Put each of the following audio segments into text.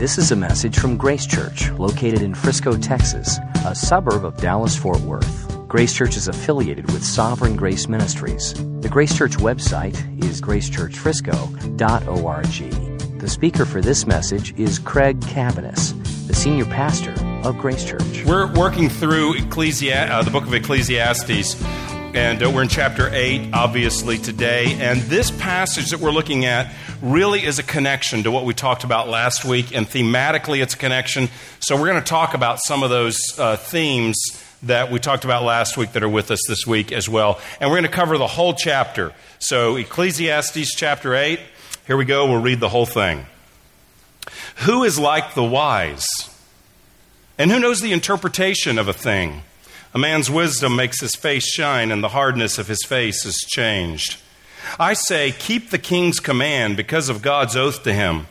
This is a message from Grace Church, located in Frisco, Texas, a suburb of Dallas Fort Worth. Grace Church is affiliated with Sovereign Grace Ministries. The Grace Church website is gracechurchfrisco.org. The speaker for this message is Craig Cabaniss, the senior pastor of Grace Church. We're working through Ecclesi- uh, the book of Ecclesiastes, and uh, we're in chapter 8, obviously, today. And this passage that we're looking at really is a connection to what we talked about last week, and thematically, it's a connection. So, we're going to talk about some of those uh, themes that we talked about last week that are with us this week as well. And we're going to cover the whole chapter. So, Ecclesiastes chapter 8, here we go. We'll read the whole thing. Who is like the wise? And who knows the interpretation of a thing? A man's wisdom makes his face shine, and the hardness of his face is changed. I say, keep the king's command because of God's oath to him.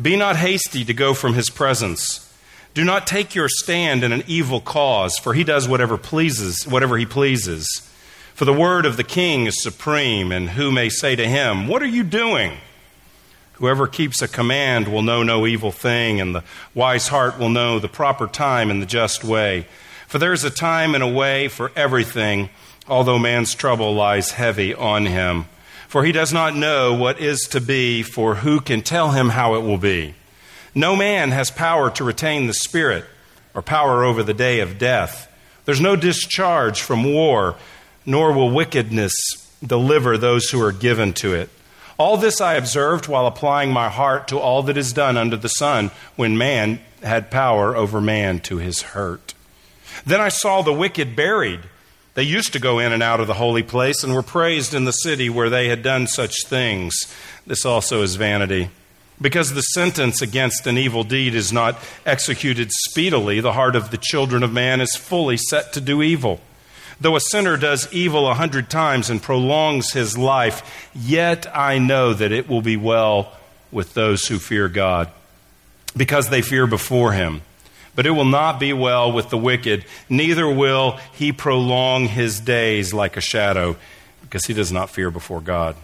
Be not hasty to go from his presence. Do not take your stand in an evil cause, for he does whatever pleases, whatever he pleases. For the word of the king is supreme, and who may say to him, What are you doing? Whoever keeps a command will know no evil thing, and the wise heart will know the proper time and the just way. For there is a time and a way for everything, although man's trouble lies heavy on him. For he does not know what is to be, for who can tell him how it will be? No man has power to retain the Spirit or power over the day of death. There's no discharge from war, nor will wickedness deliver those who are given to it. All this I observed while applying my heart to all that is done under the sun, when man had power over man to his hurt. Then I saw the wicked buried. They used to go in and out of the holy place and were praised in the city where they had done such things. This also is vanity. Because the sentence against an evil deed is not executed speedily, the heart of the children of man is fully set to do evil. Though a sinner does evil a hundred times and prolongs his life, yet I know that it will be well with those who fear God, because they fear before him. But it will not be well with the wicked, neither will he prolong his days like a shadow, because he does not fear before God.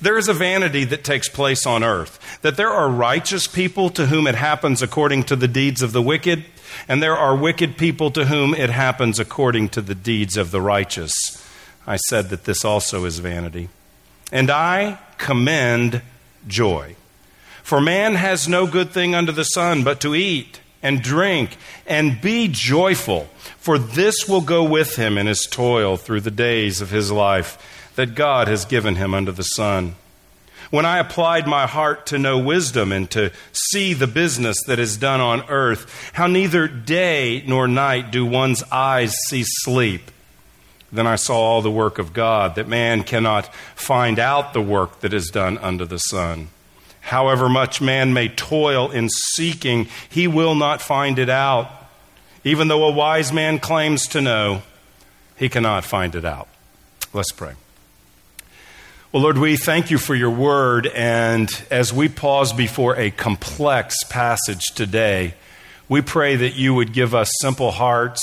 There is a vanity that takes place on earth, that there are righteous people to whom it happens according to the deeds of the wicked, and there are wicked people to whom it happens according to the deeds of the righteous. I said that this also is vanity. And I commend joy. For man has no good thing under the sun but to eat and drink and be joyful, for this will go with him in his toil through the days of his life that God has given him under the sun. When I applied my heart to know wisdom and to see the business that is done on earth, how neither day nor night do one's eyes see sleep. Then I saw all the work of God, that man cannot find out the work that is done under the sun. However much man may toil in seeking, he will not find it out. Even though a wise man claims to know, he cannot find it out. Let's pray. Well, Lord, we thank you for your word. And as we pause before a complex passage today, we pray that you would give us simple hearts,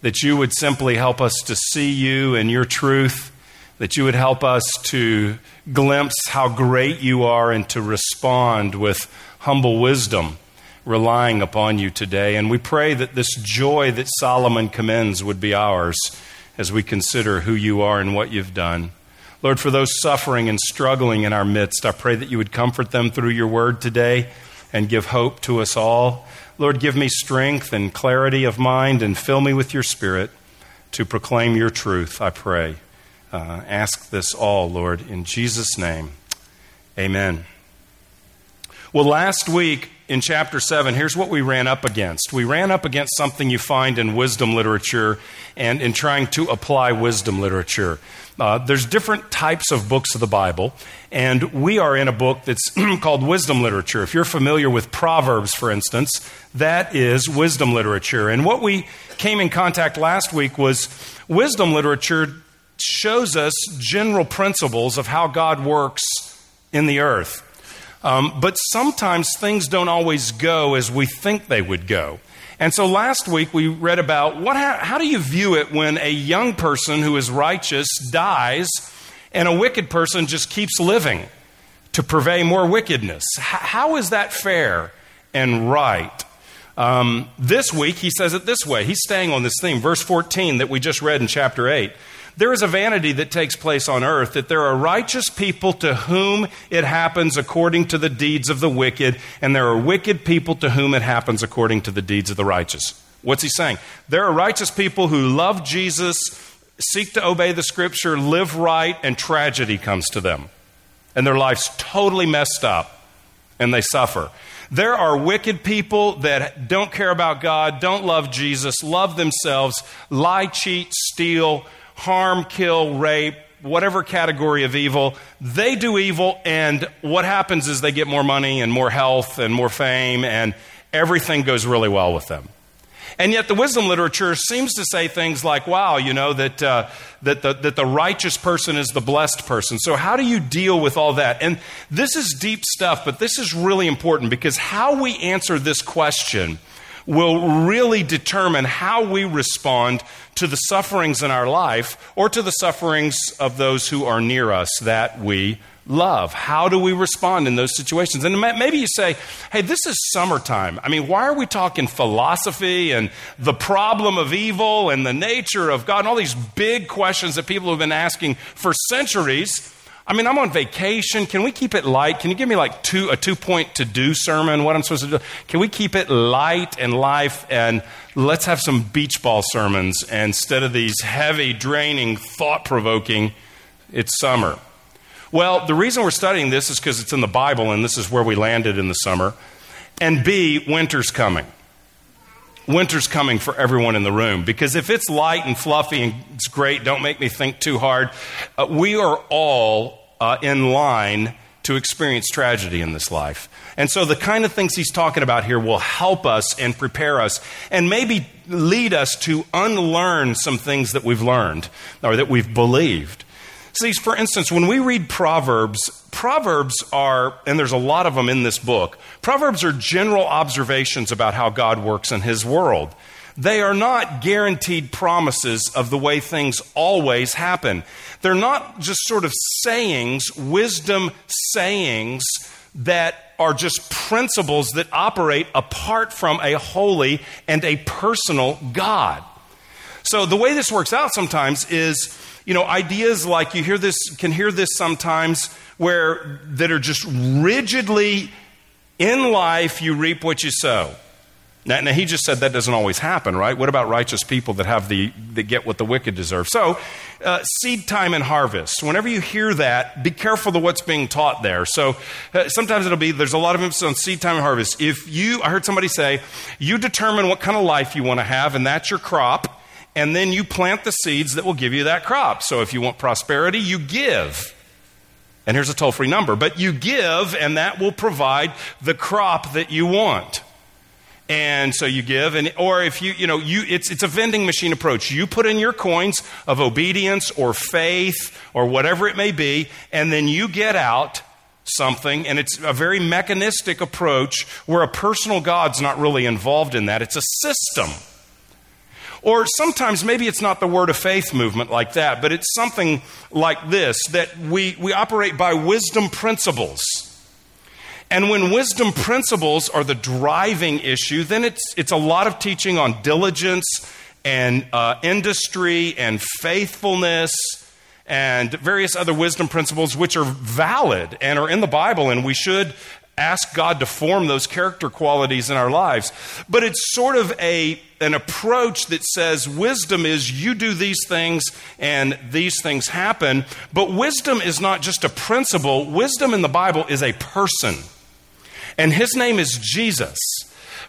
that you would simply help us to see you and your truth, that you would help us to glimpse how great you are and to respond with humble wisdom, relying upon you today. And we pray that this joy that Solomon commends would be ours as we consider who you are and what you've done. Lord, for those suffering and struggling in our midst, I pray that you would comfort them through your word today and give hope to us all. Lord, give me strength and clarity of mind and fill me with your spirit to proclaim your truth, I pray. Uh, ask this all, Lord, in Jesus' name. Amen. Well, last week in chapter 7, here's what we ran up against. We ran up against something you find in wisdom literature and in trying to apply wisdom literature. Uh, there's different types of books of the Bible, and we are in a book that's called wisdom literature. If you're familiar with Proverbs, for instance, that is wisdom literature. And what we came in contact last week was wisdom literature shows us general principles of how God works in the earth. Um, but sometimes things don't always go as we think they would go. And so last week we read about what, how, how do you view it when a young person who is righteous dies and a wicked person just keeps living to purvey more wickedness? how is that fair? and right. Um, this week, he says it this way. He's staying on this theme. Verse 14 that we just read in chapter 8. There is a vanity that takes place on earth that there are righteous people to whom it happens according to the deeds of the wicked, and there are wicked people to whom it happens according to the deeds of the righteous. What's he saying? There are righteous people who love Jesus, seek to obey the scripture, live right, and tragedy comes to them. And their life's totally messed up, and they suffer. There are wicked people that don't care about God, don't love Jesus, love themselves, lie, cheat, steal, harm, kill, rape, whatever category of evil. They do evil, and what happens is they get more money and more health and more fame, and everything goes really well with them. And yet, the wisdom literature seems to say things like, wow, you know, that, uh, that, the, that the righteous person is the blessed person. So, how do you deal with all that? And this is deep stuff, but this is really important because how we answer this question will really determine how we respond to the sufferings in our life or to the sufferings of those who are near us that we love? How do we respond in those situations? And maybe you say, hey, this is summertime. I mean, why are we talking philosophy and the problem of evil and the nature of God and all these big questions that people have been asking for centuries? I mean, I'm on vacation. Can we keep it light? Can you give me like two, a two point to do sermon? What I'm supposed to do? Can we keep it light and life and let's have some beach ball sermons instead of these heavy, draining, thought provoking? It's summer. Well, the reason we're studying this is because it's in the Bible and this is where we landed in the summer. And B, winter's coming. Winter's coming for everyone in the room because if it's light and fluffy and it's great, don't make me think too hard. Uh, we are all uh, in line to experience tragedy in this life. And so the kind of things he's talking about here will help us and prepare us and maybe lead us to unlearn some things that we've learned or that we've believed. See, for instance, when we read Proverbs, Proverbs are, and there's a lot of them in this book, Proverbs are general observations about how God works in His world. They are not guaranteed promises of the way things always happen. They're not just sort of sayings, wisdom sayings that are just principles that operate apart from a holy and a personal God. So the way this works out sometimes is you know, ideas like you hear this, can hear this sometimes, where that are just rigidly in life you reap what you sow. Now, now, he just said that doesn't always happen, right? What about righteous people that have the that get what the wicked deserve? So, uh, seed time and harvest. Whenever you hear that, be careful of what's being taught there. So, uh, sometimes it'll be there's a lot of emphasis on seed time and harvest. If you, I heard somebody say, you determine what kind of life you want to have, and that's your crop and then you plant the seeds that will give you that crop. So if you want prosperity, you give. And here's a toll free number, but you give, and that will provide the crop that you want. And so you give, and or if you, you know, you, it's, it's a vending machine approach. You put in your coins of obedience or faith or whatever it may be, and then you get out something, and it's a very mechanistic approach where a personal God's not really involved in that. It's a system. Or sometimes maybe it's not the word of faith movement like that, but it's something like this that we, we operate by wisdom principles. And when wisdom principles are the driving issue, then it's, it's a lot of teaching on diligence and uh, industry and faithfulness and various other wisdom principles which are valid and are in the Bible, and we should ask God to form those character qualities in our lives. But it's sort of a, an approach that says wisdom is you do these things and these things happen. But wisdom is not just a principle, wisdom in the Bible is a person. And his name is Jesus.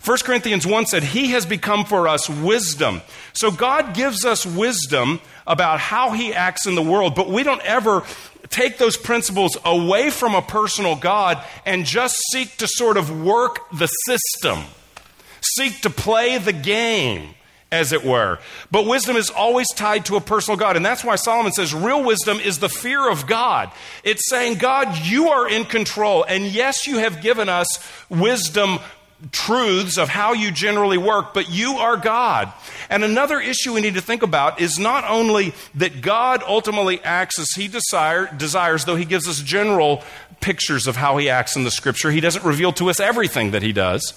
1 Corinthians 1 said, He has become for us wisdom. So God gives us wisdom about how He acts in the world, but we don't ever take those principles away from a personal God and just seek to sort of work the system, seek to play the game, as it were. But wisdom is always tied to a personal God. And that's why Solomon says real wisdom is the fear of God. It's saying, God, you are in control. And yes, you have given us wisdom truths of how you generally work, but you are God. And another issue we need to think about is not only that God ultimately acts as he desire, desires, though he gives us general pictures of how he acts in the scripture, he doesn't reveal to us everything that he does.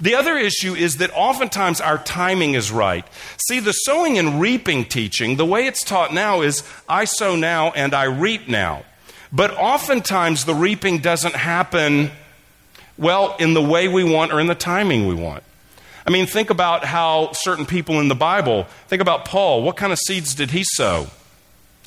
The other issue is that oftentimes our timing is right. See, the sowing and reaping teaching, the way it's taught now is I sow now and I reap now. But oftentimes the reaping doesn't happen well, in the way we want or in the timing we want. I mean, think about how certain people in the Bible, think about Paul. What kind of seeds did he sow?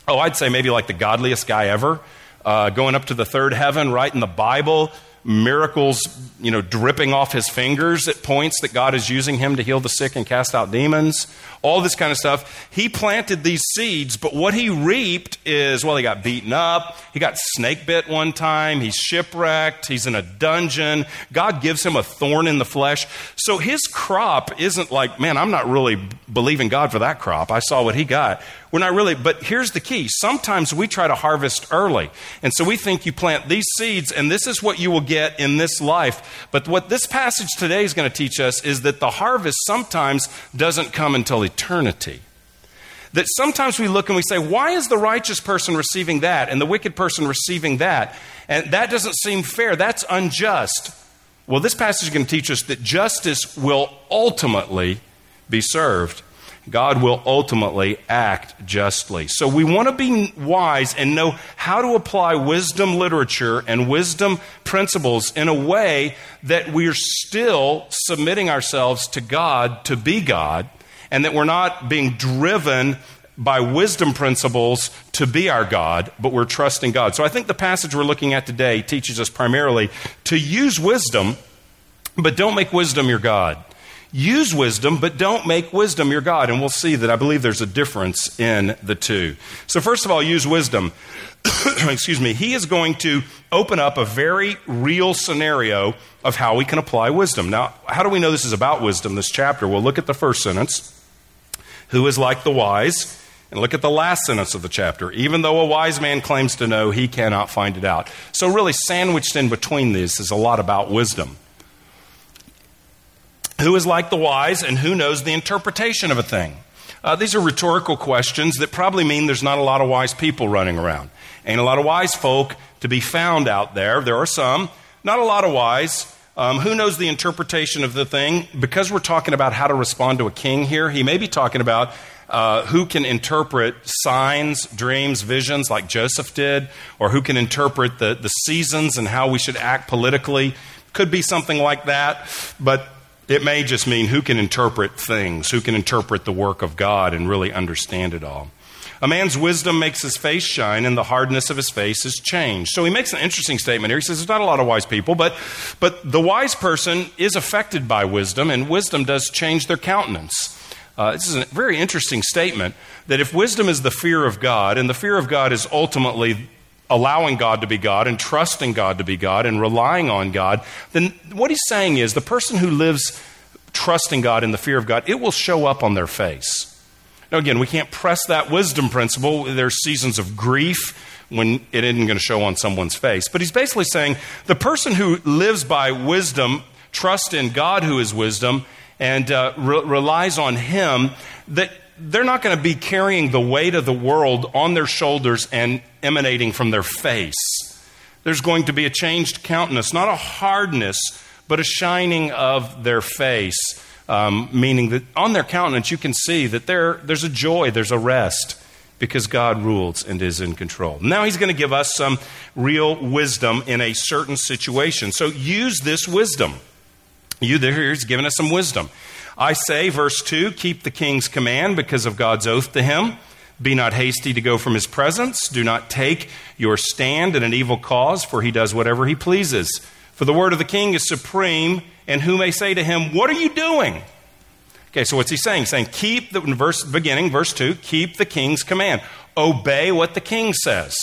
Oh, I'd say maybe like the godliest guy ever, uh, going up to the third heaven, right in the Bible, miracles, you know, dripping off his fingers at points that God is using him to heal the sick and cast out demons, all this kind of stuff. He planted these seeds, but what he reaped is, well, he got beaten up. He got snake bit one time. He's shipwrecked. He's in a dungeon. God gives him a thorn in the flesh. So his crop isn't like, man, I'm not really believing God for that crop. I saw what he got. We're not really, but here's the key. Sometimes we try to harvest early. And so we think you plant these seeds and this is what you will get in this life. But what this passage today is going to teach us is that the harvest sometimes doesn't come until eternity. That sometimes we look and we say, why is the righteous person receiving that and the wicked person receiving that? And that doesn't seem fair. That's unjust. Well, this passage is going to teach us that justice will ultimately be served. God will ultimately act justly. So we want to be wise and know how to apply wisdom literature and wisdom principles in a way that we're still submitting ourselves to God to be God and that we're not being driven by wisdom principles to be our God, but we're trusting God. So I think the passage we're looking at today teaches us primarily to use wisdom, but don't make wisdom your God. Use wisdom, but don't make wisdom your God. And we'll see that I believe there's a difference in the two. So, first of all, use wisdom. Excuse me. He is going to open up a very real scenario of how we can apply wisdom. Now, how do we know this is about wisdom, this chapter? Well, look at the first sentence. Who is like the wise? And look at the last sentence of the chapter. Even though a wise man claims to know, he cannot find it out. So, really, sandwiched in between these is a lot about wisdom. Who is like the wise and who knows the interpretation of a thing? Uh, these are rhetorical questions that probably mean there's not a lot of wise people running around. Ain't a lot of wise folk to be found out there. There are some, not a lot of wise. Um, who knows the interpretation of the thing? Because we're talking about how to respond to a king here, he may be talking about uh, who can interpret signs, dreams, visions like Joseph did, or who can interpret the, the seasons and how we should act politically. Could be something like that. But it may just mean who can interpret things, who can interpret the work of God and really understand it all. A man's wisdom makes his face shine, and the hardness of his face is changed. So he makes an interesting statement here. He says there's not a lot of wise people, but, but the wise person is affected by wisdom, and wisdom does change their countenance. Uh, this is a very interesting statement that if wisdom is the fear of God, and the fear of God is ultimately allowing God to be God and trusting God to be God and relying on God, then what he's saying is the person who lives trusting God in the fear of God, it will show up on their face. Now, again, we can't press that wisdom principle. There's seasons of grief when it isn't going to show on someone's face. But he's basically saying the person who lives by wisdom, trust in God who is wisdom, and uh, re- relies on Him, that they're not going to be carrying the weight of the world on their shoulders and emanating from their face. There's going to be a changed countenance, not a hardness, but a shining of their face, um, meaning that on their countenance you can see that there, there's a joy, there's a rest, because God rules and is in control. Now he's going to give us some real wisdom in a certain situation. So use this wisdom. You there, he's giving us some wisdom. I say, verse 2, keep the king's command because of God's oath to him. Be not hasty to go from his presence. Do not take your stand in an evil cause, for he does whatever he pleases. For the word of the king is supreme, and who may say to him, What are you doing? Okay, so what's he saying? He's saying, keep the verse beginning, verse 2, keep the king's command. Obey what the king says.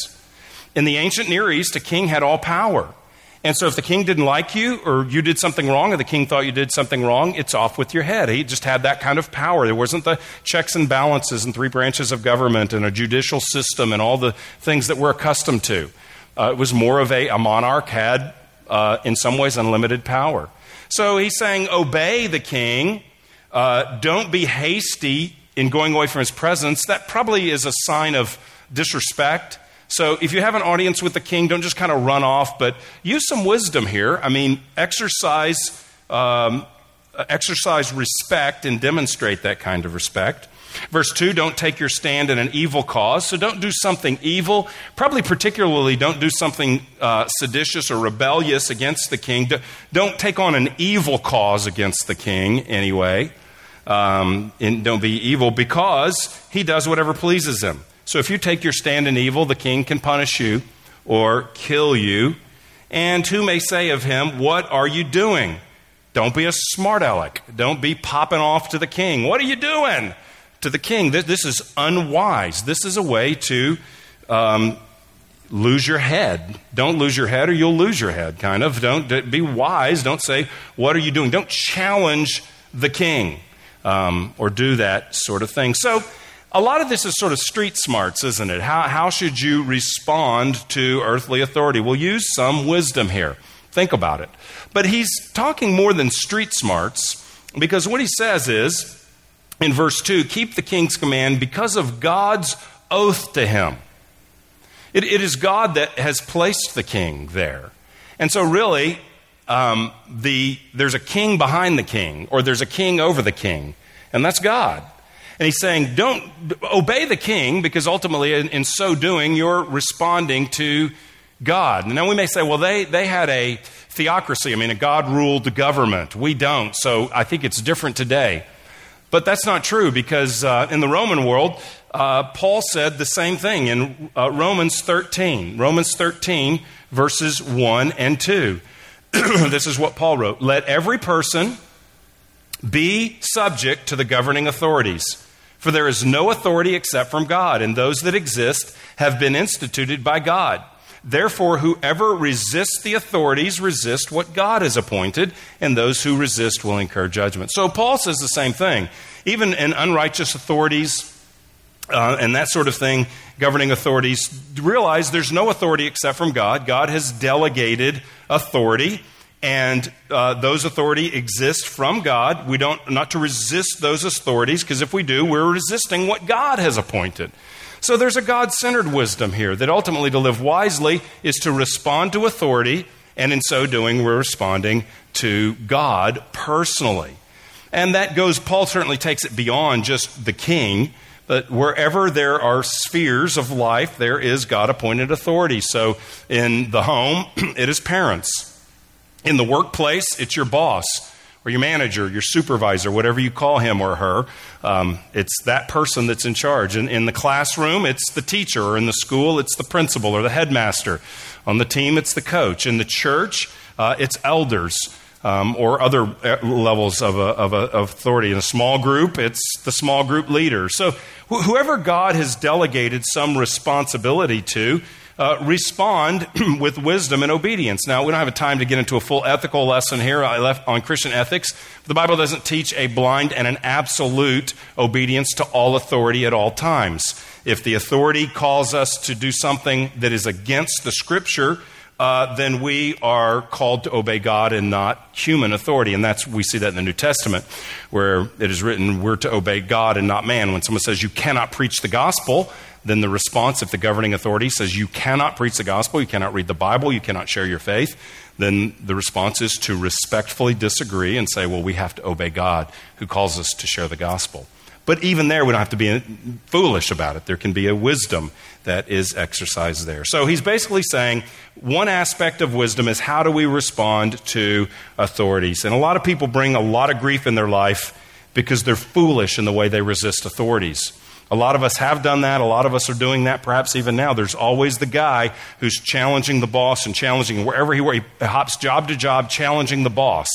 In the ancient Near East, a king had all power. And so if the king didn't like you or you did something wrong or the king thought you did something wrong, it's off with your head. He just had that kind of power. There wasn't the checks and balances and three branches of government and a judicial system and all the things that we're accustomed to. Uh, it was more of a, a monarch had uh, in some ways, unlimited power. So he's saying, obey the king. Uh, don't be hasty in going away from his presence. That probably is a sign of disrespect. So if you have an audience with the king, don't just kind of run off, but use some wisdom here. I mean, exercise, um, exercise respect and demonstrate that kind of respect. Verse 2 don't take your stand in an evil cause. So don't do something evil. Probably, particularly, don't do something uh, seditious or rebellious against the king. Don't take on an evil cause against the king, anyway. Um, and don't be evil because he does whatever pleases him. So if you take your stand in evil, the king can punish you or kill you. And who may say of him, What are you doing? Don't be a smart aleck. Don't be popping off to the king. What are you doing? To the king. This is unwise. This is a way to um, lose your head. Don't lose your head or you'll lose your head, kind of. Don't be wise. Don't say, What are you doing? Don't challenge the king um, or do that sort of thing. So, a lot of this is sort of street smarts, isn't it? How, how should you respond to earthly authority? We'll use some wisdom here. Think about it. But he's talking more than street smarts because what he says is, in verse 2, keep the king's command because of God's oath to him. it, it is God that has placed the king there. And so, really, um, the, there's a king behind the king, or there's a king over the king, and that's God. And he's saying, don't obey the king because ultimately, in, in so doing, you're responding to God. And Now, we may say, well, they, they had a theocracy. I mean, a God ruled government. We don't. So I think it's different today. But that's not true because uh, in the Roman world, uh, Paul said the same thing in uh, Romans 13. Romans 13, verses 1 and 2. this is what Paul wrote Let every person be subject to the governing authorities for there is no authority except from God, and those that exist have been instituted by God. Therefore, whoever resists the authorities resist what God has appointed, and those who resist will incur judgment. So Paul says the same thing. Even in unrighteous authorities uh, and that sort of thing, governing authorities realize there's no authority except from God. God has delegated authority and uh, those authority exist from God. We don't not to resist those authorities because if we do, we're resisting what God has appointed. So there's a God-centered wisdom here that ultimately to live wisely is to respond to authority, and in so doing, we're responding to God personally. And that goes. Paul certainly takes it beyond just the king. But wherever there are spheres of life, there is God appointed authority. So in the home, it is parents. In the workplace, it's your boss or your manager, your supervisor, whatever you call him or her. Um, it's that person that's in charge. In, in the classroom, it's the teacher, or in the school, it's the principal or the headmaster. On the team, it's the coach. In the church, uh, it's elders. Um, or other uh, levels of, a, of, a, of, authority. In a small group, it's the small group leader. So, wh- whoever God has delegated some responsibility to, uh, respond with wisdom and obedience. Now, we don't have a time to get into a full ethical lesson here on Christian ethics. The Bible doesn't teach a blind and an absolute obedience to all authority at all times. If the authority calls us to do something that is against the Scripture, uh, then we are called to obey God and not human authority. And that's we see that in the New Testament, where it is written, we're to obey God and not man. When someone says you cannot preach the gospel, then the response, if the governing authority says you cannot preach the gospel, you cannot read the Bible, you cannot share your faith, then the response is to respectfully disagree and say, well, we have to obey God who calls us to share the gospel. But even there, we don't have to be foolish about it. There can be a wisdom that is exercised there. So he's basically saying one aspect of wisdom is how do we respond to authorities? And a lot of people bring a lot of grief in their life because they're foolish in the way they resist authorities. A lot of us have done that. A lot of us are doing that perhaps even now. There's always the guy who's challenging the boss and challenging wherever he, he hops job to job, challenging the boss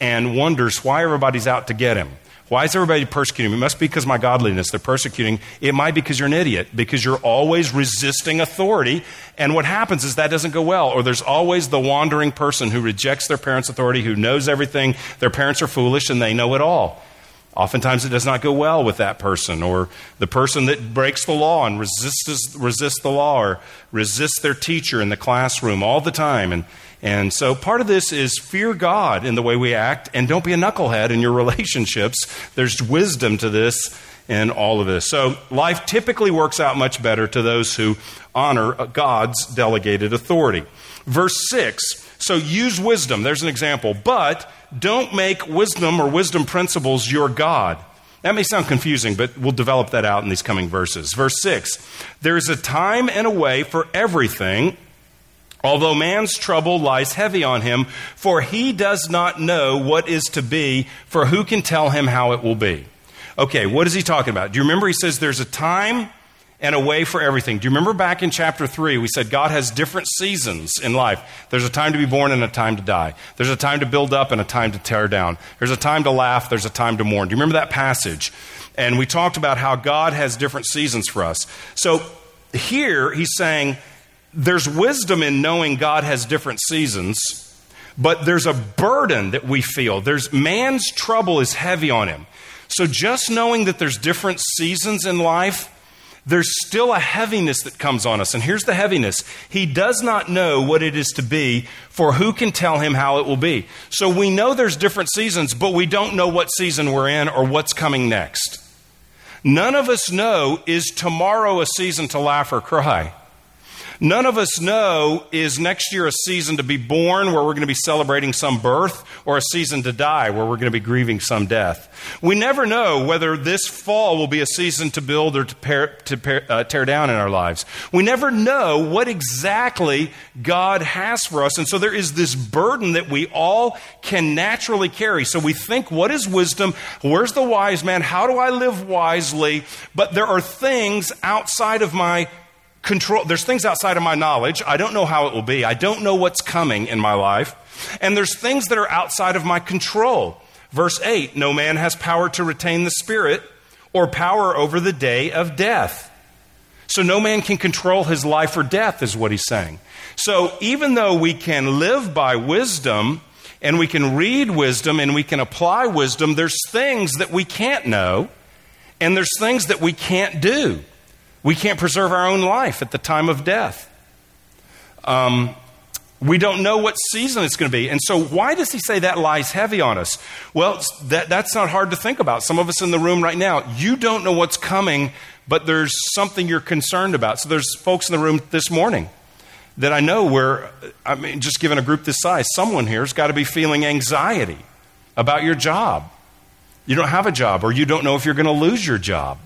and wonders why everybody's out to get him. Why is everybody persecuting me? It must be because my godliness. They're persecuting. It might be because you're an idiot, because you're always resisting authority. And what happens is that doesn't go well. Or there's always the wandering person who rejects their parents' authority, who knows everything. Their parents are foolish and they know it all. Oftentimes it does not go well with that person, or the person that breaks the law and resists, resists the law, or resists their teacher in the classroom all the time. And, and so part of this is fear God in the way we act, and don't be a knucklehead in your relationships. There's wisdom to this and all of this. So life typically works out much better to those who honor God's delegated authority. Verse 6 so use wisdom, there's an example, but don't make wisdom or wisdom principles your God. That may sound confusing, but we'll develop that out in these coming verses. Verse 6 There's a time and a way for everything, although man's trouble lies heavy on him, for he does not know what is to be, for who can tell him how it will be? Okay, what is he talking about? Do you remember he says there's a time and a way for everything. Do you remember back in chapter 3, we said God has different seasons in life? There's a time to be born and a time to die. There's a time to build up and a time to tear down. There's a time to laugh, there's a time to mourn. Do you remember that passage? And we talked about how God has different seasons for us. So here he's saying there's wisdom in knowing God has different seasons, but there's a burden that we feel. There's man's trouble is heavy on him. So just knowing that there's different seasons in life there's still a heaviness that comes on us. And here's the heaviness He does not know what it is to be, for who can tell him how it will be? So we know there's different seasons, but we don't know what season we're in or what's coming next. None of us know is tomorrow a season to laugh or cry? None of us know is next year a season to be born where we're going to be celebrating some birth or a season to die where we're going to be grieving some death. We never know whether this fall will be a season to build or to, pair, to pair, uh, tear down in our lives. We never know what exactly God has for us. And so there is this burden that we all can naturally carry. So we think, what is wisdom? Where's the wise man? How do I live wisely? But there are things outside of my control. There's things outside of my knowledge. I don't know how it will be. I don't know what's coming in my life. And there's things that are outside of my control. Verse 8 No man has power to retain the Spirit or power over the day of death. So no man can control his life or death, is what he's saying. So even though we can live by wisdom, and we can read wisdom and we can apply wisdom, there's things that we can't know, and there's things that we can't do. We can't preserve our own life at the time of death. Um, we don't know what season it's going to be. And so, why does he say that lies heavy on us? Well, that, that's not hard to think about. Some of us in the room right now, you don't know what's coming, but there's something you're concerned about. So, there's folks in the room this morning that I know where, I mean, just given a group this size, someone here's got to be feeling anxiety about your job. You don't have a job, or you don't know if you're going to lose your job.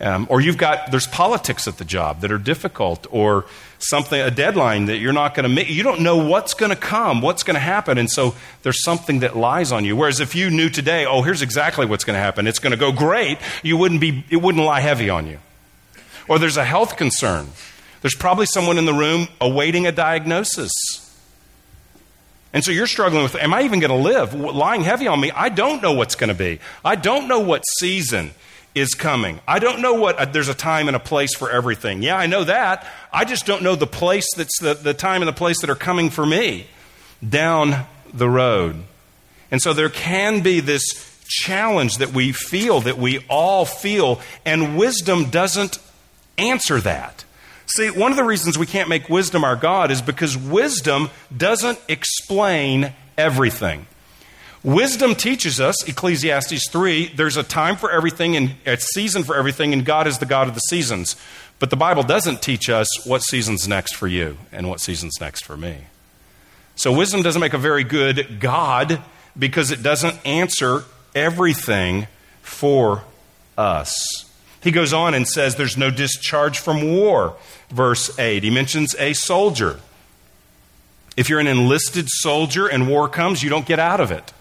Um, or you've got, there's politics at the job that are difficult, or something, a deadline that you're not going to meet. You don't know what's going to come, what's going to happen, and so there's something that lies on you. Whereas if you knew today, oh, here's exactly what's going to happen, it's going to go great, you wouldn't be, it wouldn't lie heavy on you. Or there's a health concern. There's probably someone in the room awaiting a diagnosis. And so you're struggling with, am I even going to live? Lying heavy on me, I don't know what's going to be. I don't know what season is coming. I don't know what, uh, there's a time and a place for everything. Yeah, I know that. I just don't know the place that's the, the time and the place that are coming for me down the road. And so there can be this challenge that we feel, that we all feel, and wisdom doesn't answer that. See, one of the reasons we can't make wisdom our God is because wisdom doesn't explain everything. Wisdom teaches us, Ecclesiastes 3, there's a time for everything and a season for everything, and God is the God of the seasons. But the Bible doesn't teach us what season's next for you and what season's next for me. So wisdom doesn't make a very good God because it doesn't answer everything for us. He goes on and says there's no discharge from war, verse 8. He mentions a soldier. If you're an enlisted soldier and war comes, you don't get out of it.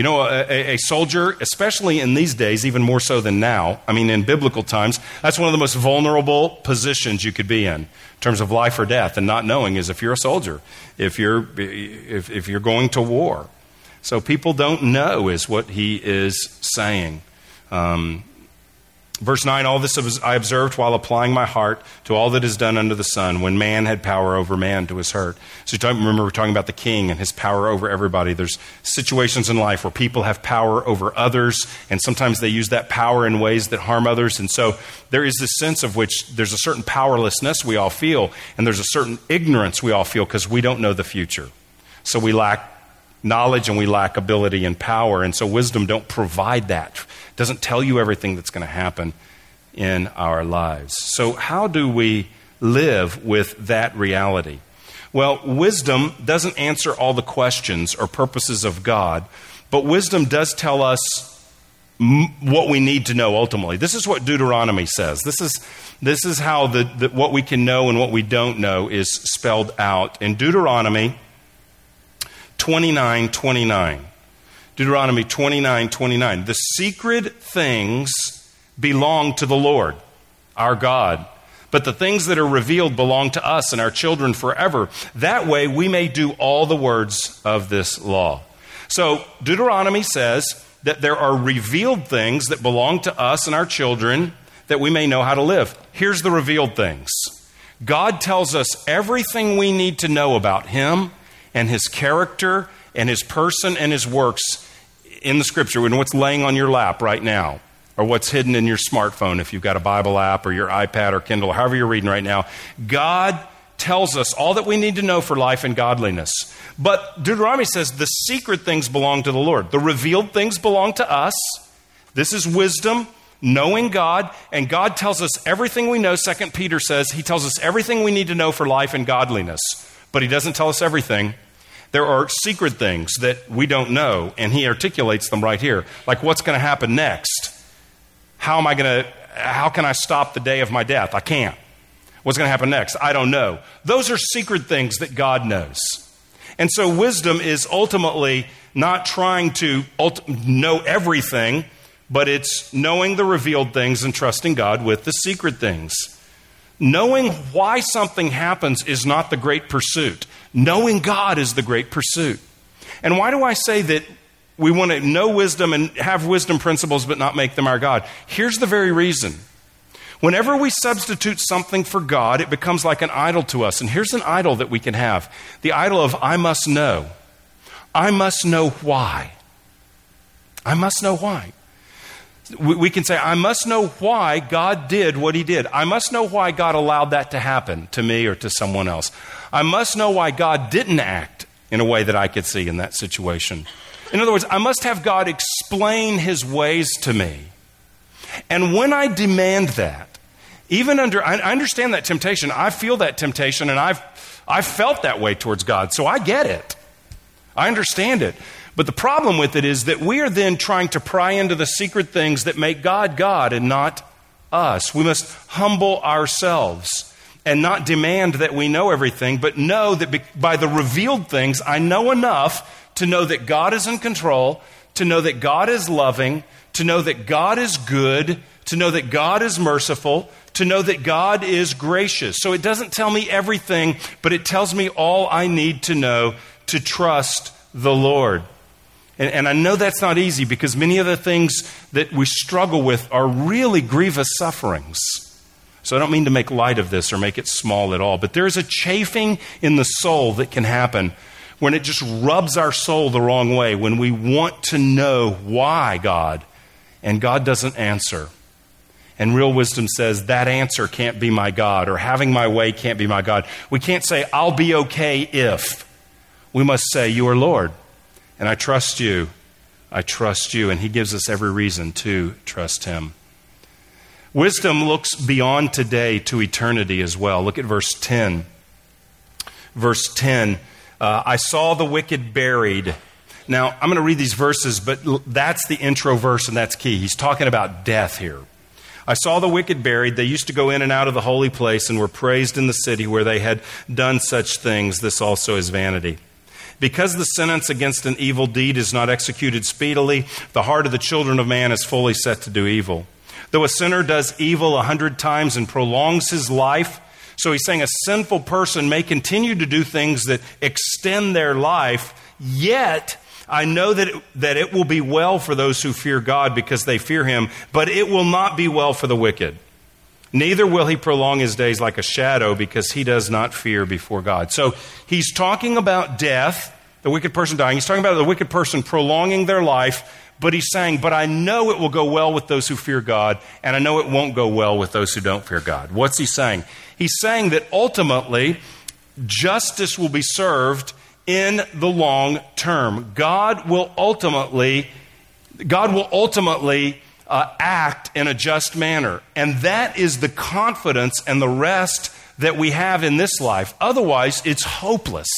You know, a, a, soldier, especially in these days, even more so than now, I mean, in biblical times, that's one of the most vulnerable positions you could be in, in terms of life or death. And not knowing is if you're a soldier, if you're, if, if you're going to war. So people don't know, is what he is saying. Um, Verse 9 All this I observed while applying my heart to all that is done under the sun, when man had power over man to his hurt. So remember, we're talking about the king and his power over everybody. There's situations in life where people have power over others, and sometimes they use that power in ways that harm others. And so there is this sense of which there's a certain powerlessness we all feel, and there's a certain ignorance we all feel because we don't know the future. So we lack knowledge and we lack ability and power. And so wisdom don't provide that doesn't tell you everything that's going to happen in our lives. So, how do we live with that reality? Well, wisdom doesn't answer all the questions or purposes of God, but wisdom does tell us what we need to know ultimately. This is what Deuteronomy says. This is, this is how the, the, what we can know and what we don't know is spelled out. In Deuteronomy 29 29. Deuteronomy 29 29. The secret things belong to the Lord, our God. But the things that are revealed belong to us and our children forever. That way we may do all the words of this law. So Deuteronomy says that there are revealed things that belong to us and our children that we may know how to live. Here's the revealed things God tells us everything we need to know about Him and His character and His person and His works in the scripture and what's laying on your lap right now, or what's hidden in your smartphone if you've got a Bible app or your iPad or Kindle, or however you're reading right now, God tells us all that we need to know for life and godliness. But Deuteronomy says the secret things belong to the Lord, the revealed things belong to us. This is wisdom. Knowing God, and God tells us everything we know. Second Peter says he tells us everything we need to know for life and godliness, but he doesn't tell us everything. There are secret things that we don't know, and he articulates them right here. Like what's going to happen next? How am I going to, how can I stop the day of my death? I can't. What's going to happen next? I don't know. Those are secret things that God knows. And so wisdom is ultimately not trying to know everything, but it's knowing the revealed things and trusting God with the secret things. Knowing why something happens is not the great pursuit. Knowing God is the great pursuit. And why do I say that we want to know wisdom and have wisdom principles but not make them our God? Here's the very reason. Whenever we substitute something for God, it becomes like an idol to us. And here's an idol that we can have the idol of I must know. I must know why. I must know why. We can say, I must know why God did what he did. I must know why God allowed that to happen to me or to someone else. I must know why God didn't act in a way that I could see in that situation. In other words, I must have God explain his ways to me. And when I demand that, even under, I understand that temptation. I feel that temptation, and I've, I've felt that way towards God, so I get it. I understand it. But the problem with it is that we are then trying to pry into the secret things that make God God and not us. We must humble ourselves and not demand that we know everything, but know that by the revealed things, I know enough to know that God is in control, to know that God is loving, to know that God is good, to know that God is merciful, to know that God is gracious. So it doesn't tell me everything, but it tells me all I need to know to trust the Lord. And, and, I know that's not easy because many of the things that we struggle with are really grievous sufferings. So I don't mean to make light of this or make it small at all, but there is a chafing in the soul that can happen when it just rubs our soul the wrong way, when we want to know why God, and God doesn't answer. And real wisdom says that answer can't be my God, or having my way can't be my God. We can't say, I'll be okay if. We must say, You are Lord, and I trust you. I trust you. And He gives us every reason to trust Him. Wisdom looks beyond today to eternity as well. Look at verse 10. Verse 10 uh, I saw the wicked buried. Now, I'm going to read these verses, but that's the intro verse, and that's key. He's talking about death here. I saw the wicked buried. They used to go in and out of the holy place and were praised in the city where they had done such things. This also is vanity. Because the sentence against an evil deed is not executed speedily, the heart of the children of man is fully set to do evil. Though a sinner does evil a hundred times and prolongs his life, so he's saying a sinful person may continue to do things that extend their life, yet I know that it, that it will be well for those who fear God because they fear him, but it will not be well for the wicked. Neither will he prolong his days like a shadow because he does not fear before God. So he's talking about death, the wicked person dying. He's talking about the wicked person prolonging their life, but he's saying, But I know it will go well with those who fear God, and I know it won't go well with those who don't fear God. What's he saying? He's saying that ultimately, justice will be served in the long term. God will ultimately, God will ultimately uh, act in a just manner. And that is the confidence and the rest that we have in this life. Otherwise, it's hopeless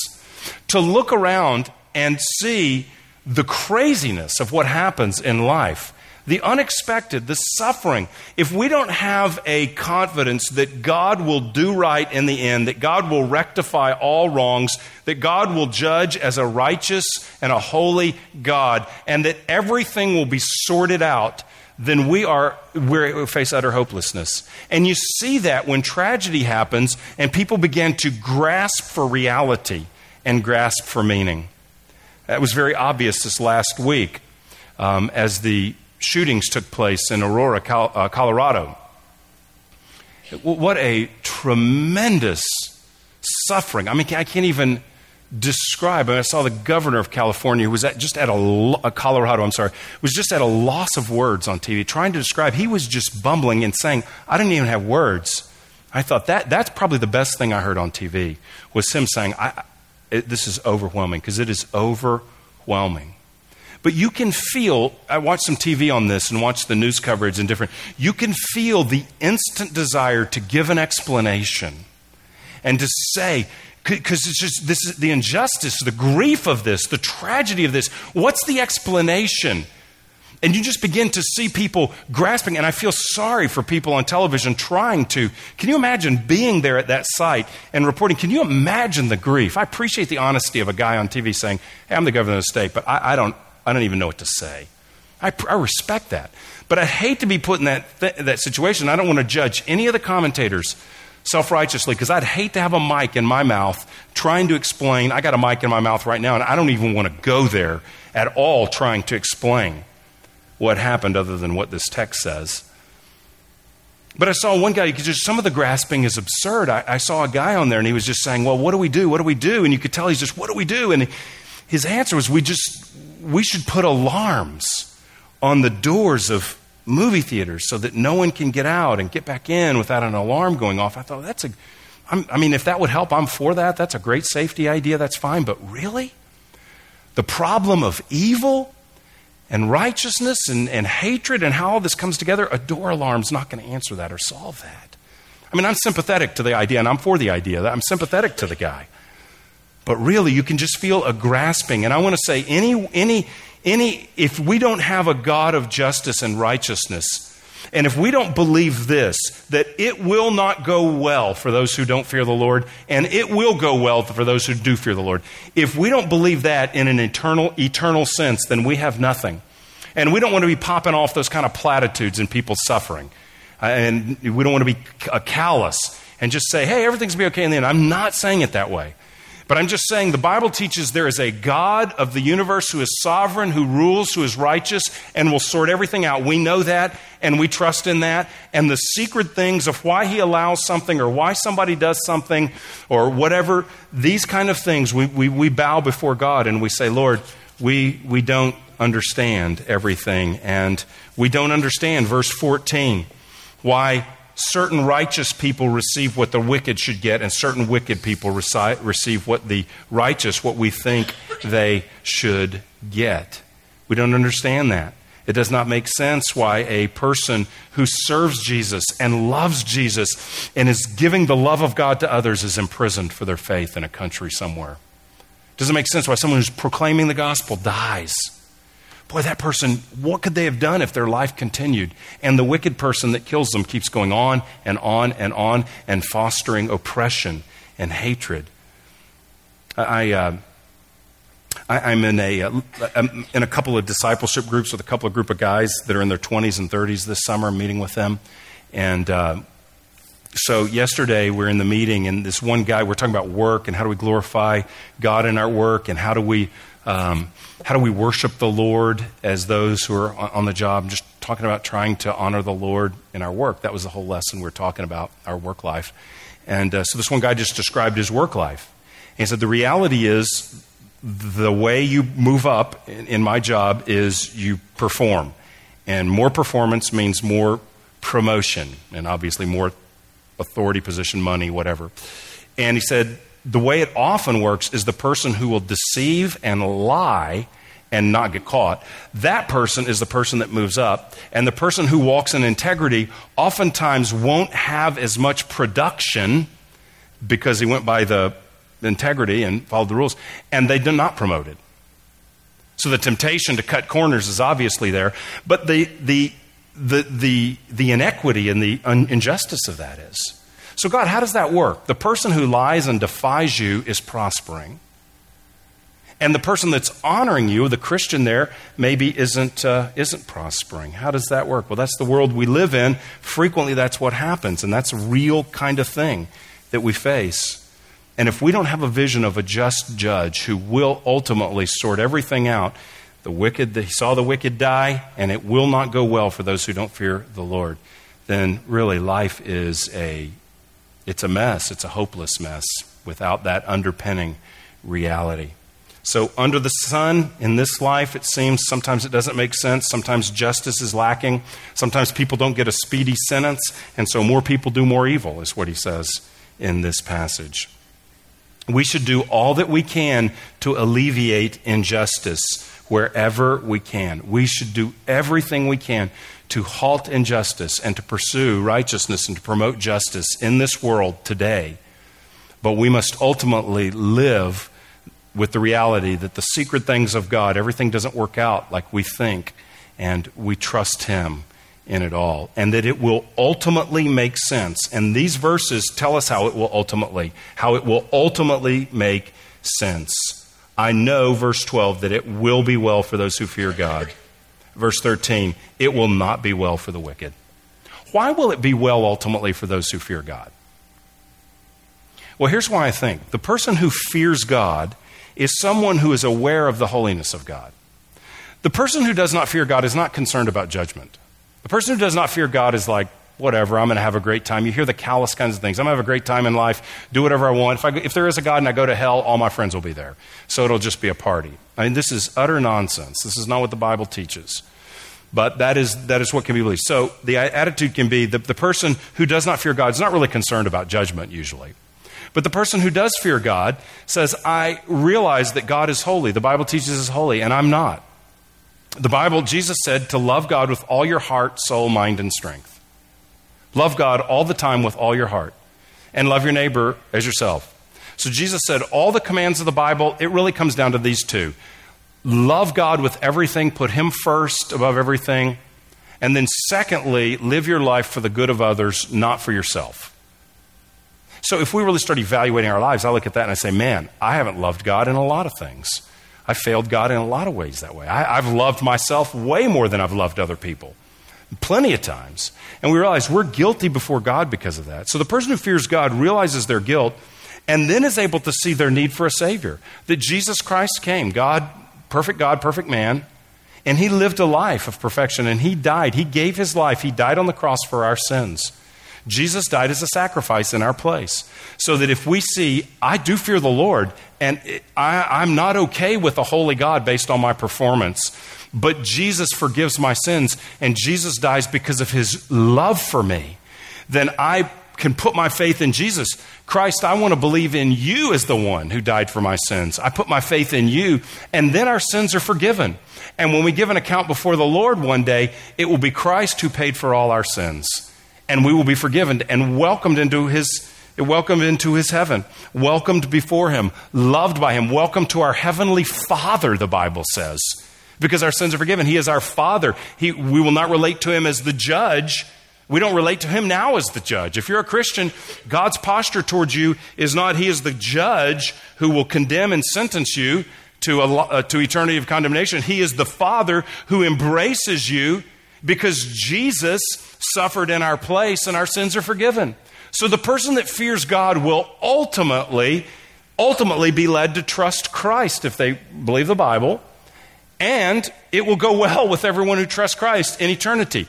to look around and see the craziness of what happens in life the unexpected, the suffering, if we don't have a confidence that God will do right in the end, that God will rectify all wrongs, that God will judge as a righteous and a holy God, and that everything will be sorted out, then we are we face utter hopelessness. And you see that when tragedy happens and people begin to grasp for reality and grasp for meaning. That was very obvious this last week um, as the shootings took place in Aurora, uh, Colorado. What a tremendous suffering. I mean, I can't even describe. Mean, I saw the governor of California who was at, just at a, a, uh, Colorado, I'm sorry, was just at a loss of words on TV, trying to describe. He was just bumbling and saying, I didn't even have words. I thought that that's probably the best thing I heard on TV was him saying, I, it, "This is overwhelming because it is overwhelming." But you can feel, I watched some TV on this and watched the news coverage and different, you can feel the instant desire to give an explanation and to say, because it's just this is the injustice, the grief of this, the tragedy of this. What's the explanation? And you just begin to see people grasping, and I feel sorry for people on television trying to. Can you imagine being there at that site and reporting? Can you imagine the grief? I appreciate the honesty of a guy on TV saying, Hey, I'm the governor of the state, but I, I don't, I don't even know what to say. I, I respect that. But I hate to be put in that, th- that situation. I don't want to judge any of the commentators self righteously because I'd hate to have a mic in my mouth trying to explain. I got a mic in my mouth right now, and I don't even want to go there at all trying to explain what happened other than what this text says. But I saw one guy, just, some of the grasping is absurd. I, I, saw a guy on there and he was just saying, Well, what do we do? What do we do? And you could tell he's just, What do we do? And his answer was, We just, we should put alarms on the doors of movie theaters so that no one can get out and get back in without an alarm going off. I thought, that's a, I'm, I mean, if that would help, I'm for that. That's a great safety idea. That's fine. But really? The problem of evil and righteousness and, and hatred and how all this comes together, a door alarm's not going to answer that or solve that. I mean, I'm sympathetic to the idea and I'm for the idea. I'm sympathetic to the guy. But really, you can just feel a grasping. And I want to say, any, any, any, if we don't have a God of justice and righteousness, and if we don't believe this, that it will not go well for those who don't fear the Lord, and it will go well for those who do fear the Lord, if we don't believe that in an eternal, eternal sense, then we have nothing. And we don't want to be popping off those kind of platitudes in people's suffering. Uh, and we don't want to be callous and just say, hey, everything's going to be okay in the end. I'm not saying it that way. But I'm just saying the Bible teaches there is a God of the universe who is sovereign, who rules, who is righteous, and will sort everything out. We know that, and we trust in that. And the secret things of why He allows something or why somebody does something or whatever, these kind of things, we, we, we bow before God and we say, Lord, we, we don't understand everything. And we don't understand, verse 14, why certain righteous people receive what the wicked should get, and certain wicked people receive what the righteous, what we think they should get. We don't understand that. It does not make sense why a person who serves Jesus and loves Jesus and is giving the love of God to others is imprisoned for their faith in a country somewhere. It doesn't make sense why someone who's proclaiming the gospel dies boy, that person, what could they have done if their life continued? And the wicked person that kills them keeps going on and on and on and fostering oppression and hatred. I, uh, I, am in a, uh, in a couple of discipleship groups with a couple of group of guys that are in their 20s and 30s this summer, meeting with them. And uh, so yesterday we're in the meeting, and this one guy, we're talking about work and how do we glorify God in our work and how do we Um, how do we worship the Lord as those who are on the job? Just talking about trying to honor the Lord in our work. That was the whole lesson we are talking about, our work life. And uh, so this one guy just described his work life. he said, The reality is the way you move up in, in my job is you perform. And more performance means more promotion, and obviously more authority, position, money, whatever. And he said, the way it often works is the person who will deceive and lie and not get caught. That person is the person that moves up. And the person who walks in integrity oftentimes won't have as much production because he went by the integrity and followed the rules, and they do not promote it. So the temptation to cut corners is obviously there, but the, the, the, the, the inequity and the injustice of that is. So, God, how does that work? The person who lies and defies you is prospering. And the person that's honoring you, the Christian there, maybe isn't, uh, isn't prospering. How does that work? Well, that's the world we live in. Frequently, that's what happens, and that's a real kind of thing that we face. And if we don't have a vision of a just judge who will ultimately sort everything out, the wicked, he saw the wicked die, and it will not go well for those who don't fear the Lord, then really life is a, it's a mess. It's a hopeless mess without that underpinning reality. So, under the sun in this life, it seems sometimes it doesn't make sense. Sometimes justice is lacking. Sometimes people don't get a speedy sentence, and so more people do more evil, is what he says in this passage. We should do all that we can to alleviate injustice wherever we can. We should do everything we can to halt injustice and to pursue righteousness and to promote justice in this world today. But we must ultimately live with the reality that the secret things of God, everything doesn't work out like we think, and we trust Him in it all, and that it will ultimately make sense. And these verses tell us how it will ultimately, how it will ultimately make sense. I know, verse 12, that it will be well for those who fear God. Verse 13, it will not be well for the wicked. Why will it be well ultimately for those who fear God? Well, here's why I think the person who fears God is someone who is aware of the holiness of God. The person who does not fear God is not concerned about judgment. The person who does not fear God is like, whatever, I'm going to have a great time. You hear the callous kinds of things. I'm going to have a great time in life, do whatever I want. If, I, if there is a God and I go to hell, all my friends will be there. So it'll just be a party. I mean, this is utter nonsense. This is not what the Bible teaches. But that is, that is what can be believed. So the attitude can be the, the person who does not fear God is not really concerned about judgment, usually. But the person who does fear God says, I realize that God is holy. The Bible teaches is holy, and I'm not. The Bible, Jesus said to love God with all your heart, soul, mind, and strength. Love God all the time with all your heart, and love your neighbor as yourself. So Jesus said all the commands of the Bible, it really comes down to these two love God with everything, put Him first above everything. And then, secondly, live your life for the good of others, not for yourself. So if we really start evaluating our lives, I look at that and I say, man, I haven't loved God in a lot of things. I failed God in a lot of ways that way. I, have loved myself way more than I've loved other people, plenty of times. And we realize we're guilty before God because of that. So the person who fears God realizes their guilt and then is able to see their need for a Savior. That Jesus Christ came, God, perfect God, perfect man, and He lived a life of perfection and He died. He gave His life, He died on the cross for our sins. Jesus died as a sacrifice in our place. So that if we see, I do fear the Lord, and I, am not okay with a holy God based on my performance, but Jesus forgives my sins, and Jesus dies because of his love for me, then I can put my faith in Jesus. Christ, I want to believe in you as the one who died for my sins. I put my faith in you, and then our sins are forgiven. And when we give an account before the Lord one day, it will be Christ who paid for all our sins and we will be forgiven and welcomed into his welcomed into his heaven, welcomed before him, loved by him, welcome to our heavenly Father, the Bible says, because our sins are forgiven. He is our Father. He, we will not relate to him as the judge. We don't relate to him now as the judge. If you're a Christian, God's posture towards you is not he is the judge who will condemn and sentence you to, a, uh, to eternity of condemnation. He is the Father who embraces you because Jesus suffered in our place and our sins are forgiven. So the person that fears God will ultimately ultimately be led to trust Christ if they believe the Bible, and it will go well with everyone who trusts Christ in eternity.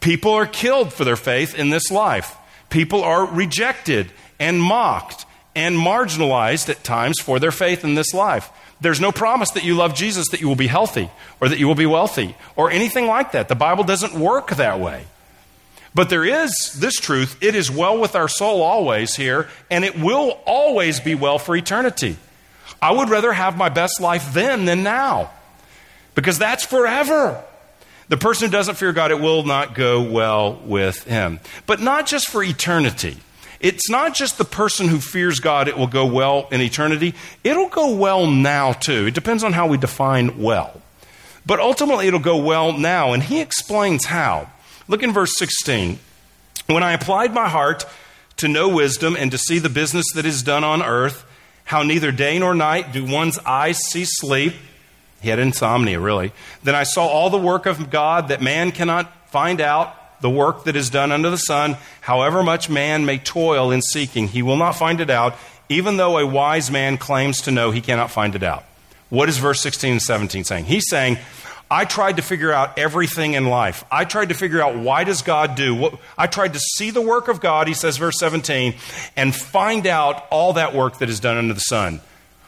People are killed for their faith in this life. People are rejected and mocked and marginalized at times for their faith in this life. There's no promise that you love Jesus that you will be healthy or that you will be wealthy or anything like that. The Bible doesn't work that way. But there is this truth it is well with our soul always here, and it will always be well for eternity. I would rather have my best life then than now because that's forever. The person who doesn't fear God, it will not go well with him. But not just for eternity. It's not just the person who fears God, it will go well in eternity. It'll go well now, too. It depends on how we define well. But ultimately, it'll go well now. And he explains how. Look in verse 16. When I applied my heart to know wisdom and to see the business that is done on earth, how neither day nor night do one's eyes see sleep. He had insomnia, really. Then I saw all the work of God that man cannot find out the work that is done under the sun, however much man may toil in seeking, he will not find it out, even though a wise man claims to know he cannot find it out. What is verse 16 and 17 saying? He's saying, I tried to figure out everything in life. I tried to figure out why does God do what I tried to see the work of God, he says verse 17, and find out all that work that is done under the sun.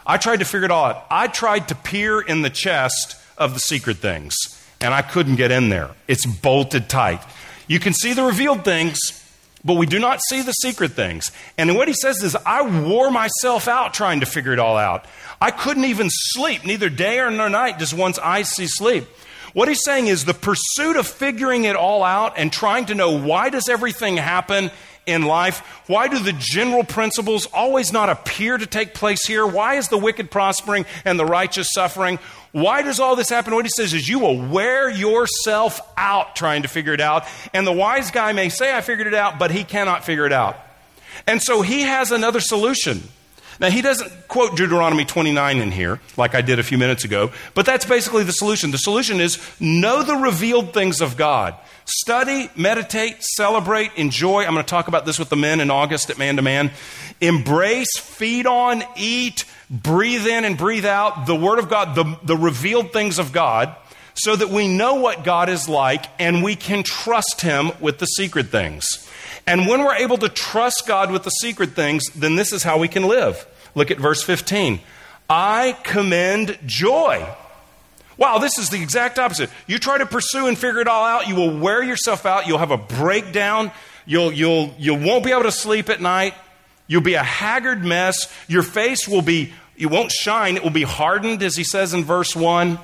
I tried to figure it all out. I tried to peer in the chest of the secret things, and I couldn't get in there. It's bolted tight. You can see the revealed things, but we do not see the secret things. And what he says is, I wore myself out trying to figure it all out. I couldn't even sleep, neither day or night, just once I see sleep. What he's saying is the pursuit of figuring it all out and trying to know why does everything happen in life? Why do the general principles always not appear to take place here? Why is the wicked prospering and the righteous suffering? Why does all this happen? What he says is you will wear yourself out trying to figure it out. And the wise guy may say, I figured it out, but he cannot figure it out. And so he has another solution. Now, he doesn't quote Deuteronomy 29 in here, like I did a few minutes ago, but that's basically the solution. The solution is know the revealed things of God. Study, meditate, celebrate, enjoy. I'm going to talk about this with the men in August at Man to Man. Embrace, feed on, eat, breathe in and breathe out the Word of God, the, the revealed things of God, so that we know what God is like and we can trust Him with the secret things. And when we're able to trust God with the secret things, then this is how we can live. Look at verse 15. I commend joy. Wow, this is the exact opposite. You try to pursue and figure it all out, you will wear yourself out, you'll have a breakdown, you'll, you'll, you won't be able to sleep at night, You'll be a haggard mess. Your face will be, it won't shine, it will be hardened, as he says in verse 1.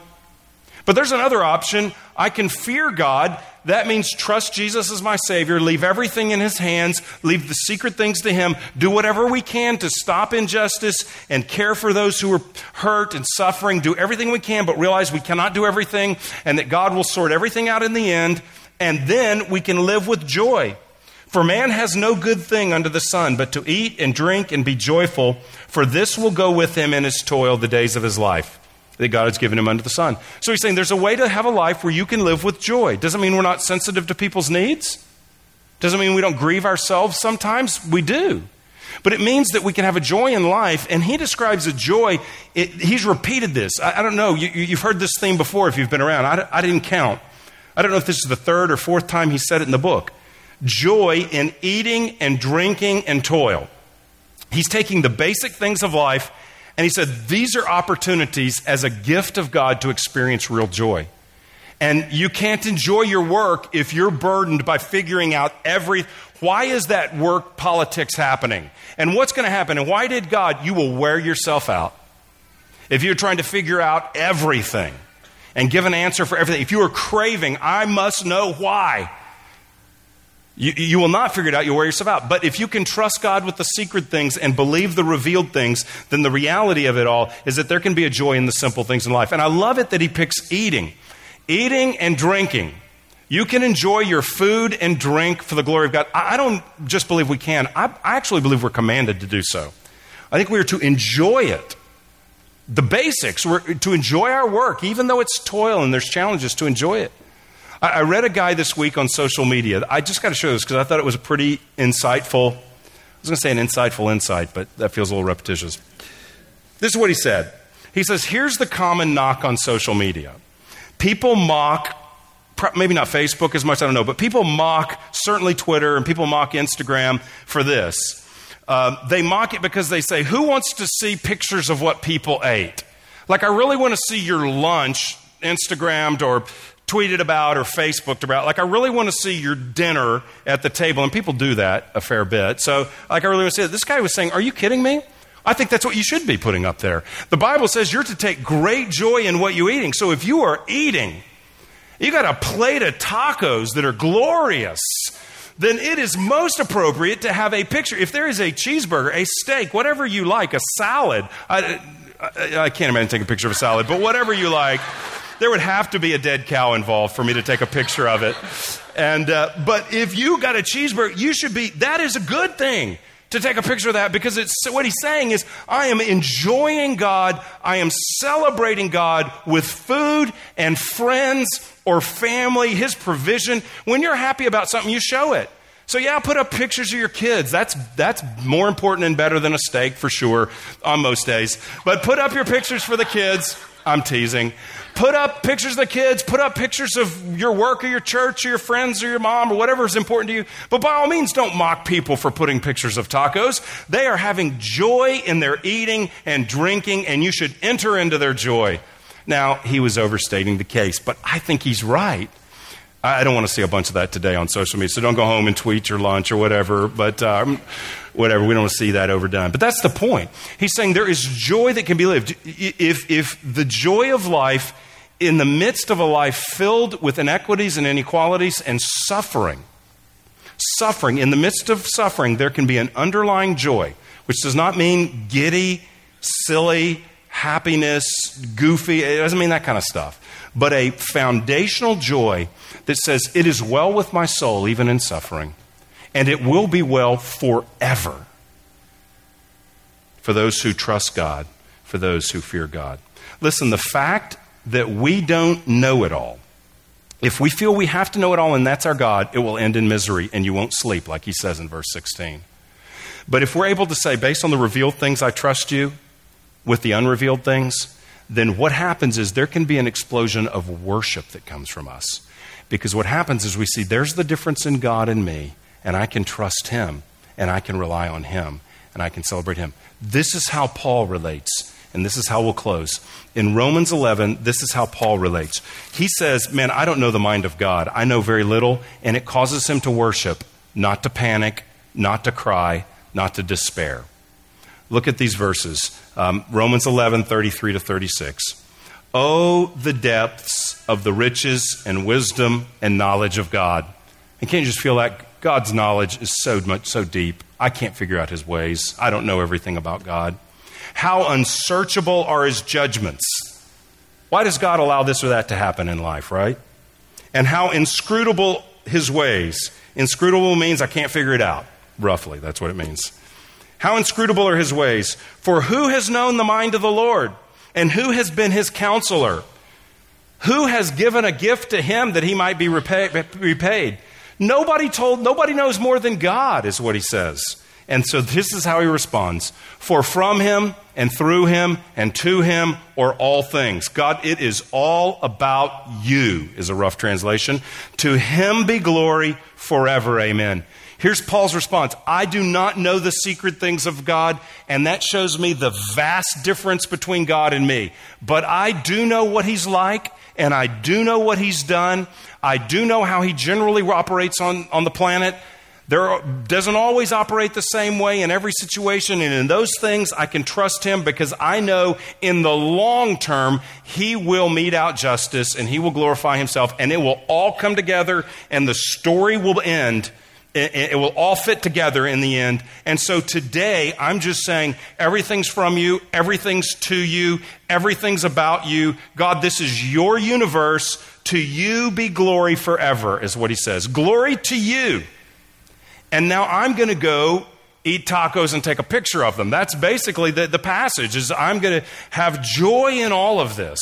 But there's another option. I can fear God. That means trust Jesus as my Savior, leave everything in His hands, leave the secret things to Him, do whatever we can to stop injustice and care for those who are hurt and suffering, do everything we can, but realize we cannot do everything and that God will sort everything out in the end, and then we can live with joy. For man has no good thing under the sun but to eat and drink and be joyful, for this will go with him in his toil the days of his life that God has given him under the sun. So he's saying there's a way to have a life where you can live with joy. Doesn't mean we're not sensitive to people's needs. Doesn't mean we don't grieve ourselves sometimes. We do. But it means that we can have a joy in life. And he describes a joy, it, he's repeated this. I, I don't know, you, have heard this theme before if you've been around. I, I didn't count. I don't know if this is the third or fourth time he said it in the book joy in eating and drinking and toil. He's taking the basic things of life and he said, These are opportunities as a gift of God to experience real joy. And you can't enjoy your work if you're burdened by figuring out every why is that work politics happening? And what's going to happen? And why did God? You will wear yourself out. If you're trying to figure out everything and give an answer for everything, if you are craving, I must know why. You, you will not figure it out. You'll wear yourself out. But if you can trust God with the secret things and believe the revealed things, then the reality of it all is that there can be a joy in the simple things in life. And I love it that he picks eating. Eating and drinking. You can enjoy your food and drink for the glory of God. I, I don't just believe we can, I, I actually believe we're commanded to do so. I think we are to enjoy it the basics. We're to enjoy our work, even though it's toil and there's challenges, to enjoy it. I, read a guy this week on social media. I just got to show this because I thought it was a pretty insightful, I was going to say an insightful insight, but that feels a little repetitious. This is what he said. He says, Here's the common knock on social media. People mock, maybe not Facebook as much, I don't know, but people mock certainly Twitter and people mock Instagram for this. Uh, they mock it because they say, Who wants to see pictures of what people ate? Like, I really want to see your lunch Instagrammed or tweeted about or Facebooked about. Like, I really want to see your dinner at the table. And people do that a fair bit. So, like, I really want to see it. This guy was saying, Are you kidding me? I think that's what you should be putting up there. The Bible says you're to take great joy in what you're eating. So if you are eating, you got a plate of tacos that are glorious, then it is most appropriate to have a picture. If there is a cheeseburger, a steak, whatever you like, a salad, I, I, I can't imagine taking a picture of a salad, but whatever you like, there would have to be a dead cow involved for me to take a picture of it. And, uh, but if you got a cheeseburger, you should be, that is a good thing to take a picture of that because it's what he's saying is I am enjoying God, I am celebrating God with food and friends or family, his provision. When you're happy about something, you show it. So yeah, put up pictures of your kids. That's that's more important and better than a steak for sure on most days. But put up your pictures for the kids. I'm teasing. Put up pictures of the kids, put up pictures of your work or your church or your friends or your mom or whatever is important to you. But by all means, don't mock people for putting pictures of tacos. They are having joy in their eating and drinking, and you should enter into their joy. Now, he was overstating the case, but I think he's right. I don't want to see a bunch of that today on social media, so don't go home and tweet your lunch or whatever. But um, whatever. We don't see that overdone. But that's the point. He's saying there is joy that can be lived. If, if the joy of life in the midst of a life filled with inequities and inequalities and suffering, suffering, in the midst of suffering, there can be an underlying joy, which does not mean giddy, silly, happiness, goofy. It doesn't mean that kind of stuff. But a foundational joy that says, It is well with my soul, even in suffering and it will be well forever for those who trust God, for those who fear God. Listen, the fact that we don't know it all, if we feel we have to know it all and that's our God, it will end in misery and you won't sleep, like he says in verse 16. But if we're able to say, based on the revealed things, I trust you with the unrevealed things, then what happens is there can be an explosion of worship that comes from us. Because what happens is we see there's the difference in God and me and I can trust Him, and I can rely on Him, and I can celebrate Him. This is how Paul relates, and this is how we'll close. In Romans 11, this is how Paul relates. He says, Man, I don't know the mind of God. I know very little, and it causes him to worship, not to panic, not to cry, not to despair. Look at these verses um, Romans 11, 33 to 36. Oh, the depths of the riches and wisdom and knowledge of God. And can't you just feel that God's knowledge is so much so deep. I can't figure out his ways. I don't know everything about God. How unsearchable are his judgments? Why does God allow this or that to happen in life, right? And how inscrutable his ways. Inscrutable means I can't figure it out. Roughly, that's what it means. How inscrutable are his ways? For who has known the mind of the Lord? And who has been his counselor? Who has given a gift to him that he might be repaid? Nobody told, nobody knows more than God, is what he says. And so this is how he responds For from him and through him and to him are all things. God, it is all about you, is a rough translation. To him be glory forever. Amen. Here's Paul's response I do not know the secret things of God, and that shows me the vast difference between God and me. But I do know what he's like, and I do know what he's done. I do know how he generally operates on, on the planet. There doesn't always operate the same way in every situation, and in those things, I can trust him because I know in the long term, he will mete out justice and he will glorify himself, and it will all come together, and the story will end it, will all fit together in the end. And so today, I'm just saying everything's from you, everything's to you, everything's about you. God, this is your universe. To you be glory forever, is what he says. Glory to you. And now I'm going to go eat tacos and take a picture of them. That's basically the, the passage is I'm going to have joy in all of this.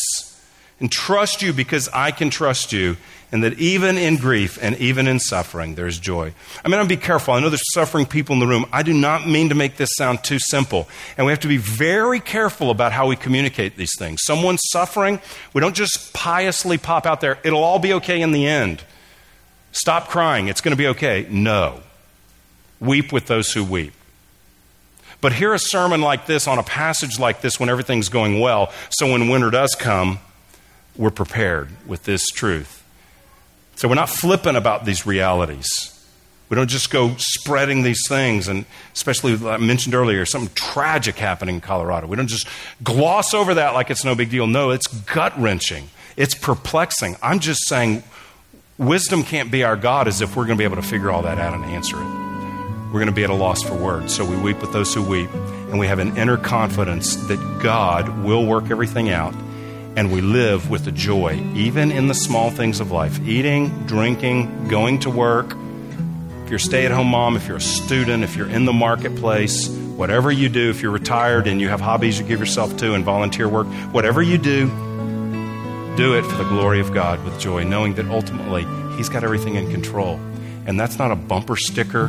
and trust you because I can trust you, and that even in grief and even in suffering, there's joy. I mean, I'll be careful. I know there's suffering people in the room. I do not mean to make this sound too simple. And we have to be very careful about how we communicate these things. Someone's suffering, we don't just piously pop out there, it'll all be okay in the end. Stop crying, it's going to be okay. No. Weep with those who weep. But hear a sermon like this on a passage like this when everything's going well, so when winter does come, we're prepared with this truth. So we're not flippant about these realities. We don't just go spreading these things, and especially, I mentioned earlier, something tragic happening in Colorado. We don't just gloss over that like it's no big deal. No, it's gut wrenching, it's perplexing. I'm just saying, wisdom can't be our God as if we're going to be able to figure all that out and answer it we're going to be at a loss for words. So we weep with those who weep, and we have an inner confidence that God will work everything out, and we live with the joy, even in the small things of life eating, drinking, going to work. If you're a stay at home mom, if you're a student, if you're in the marketplace, whatever you do, if you're retired and you have hobbies you give yourself to and volunteer work, whatever you do, do it for the glory of God with joy, knowing that ultimately He's got everything in control. And that's not a bumper sticker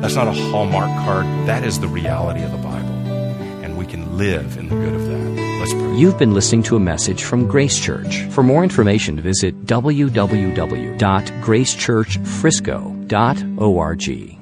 that's not a Hallmark card. That is the reality of the Bible. And we can live in the good of that. Let's. You've been listening to a message from Grace Church. For more information, visit www.gracechurchfrisco.org.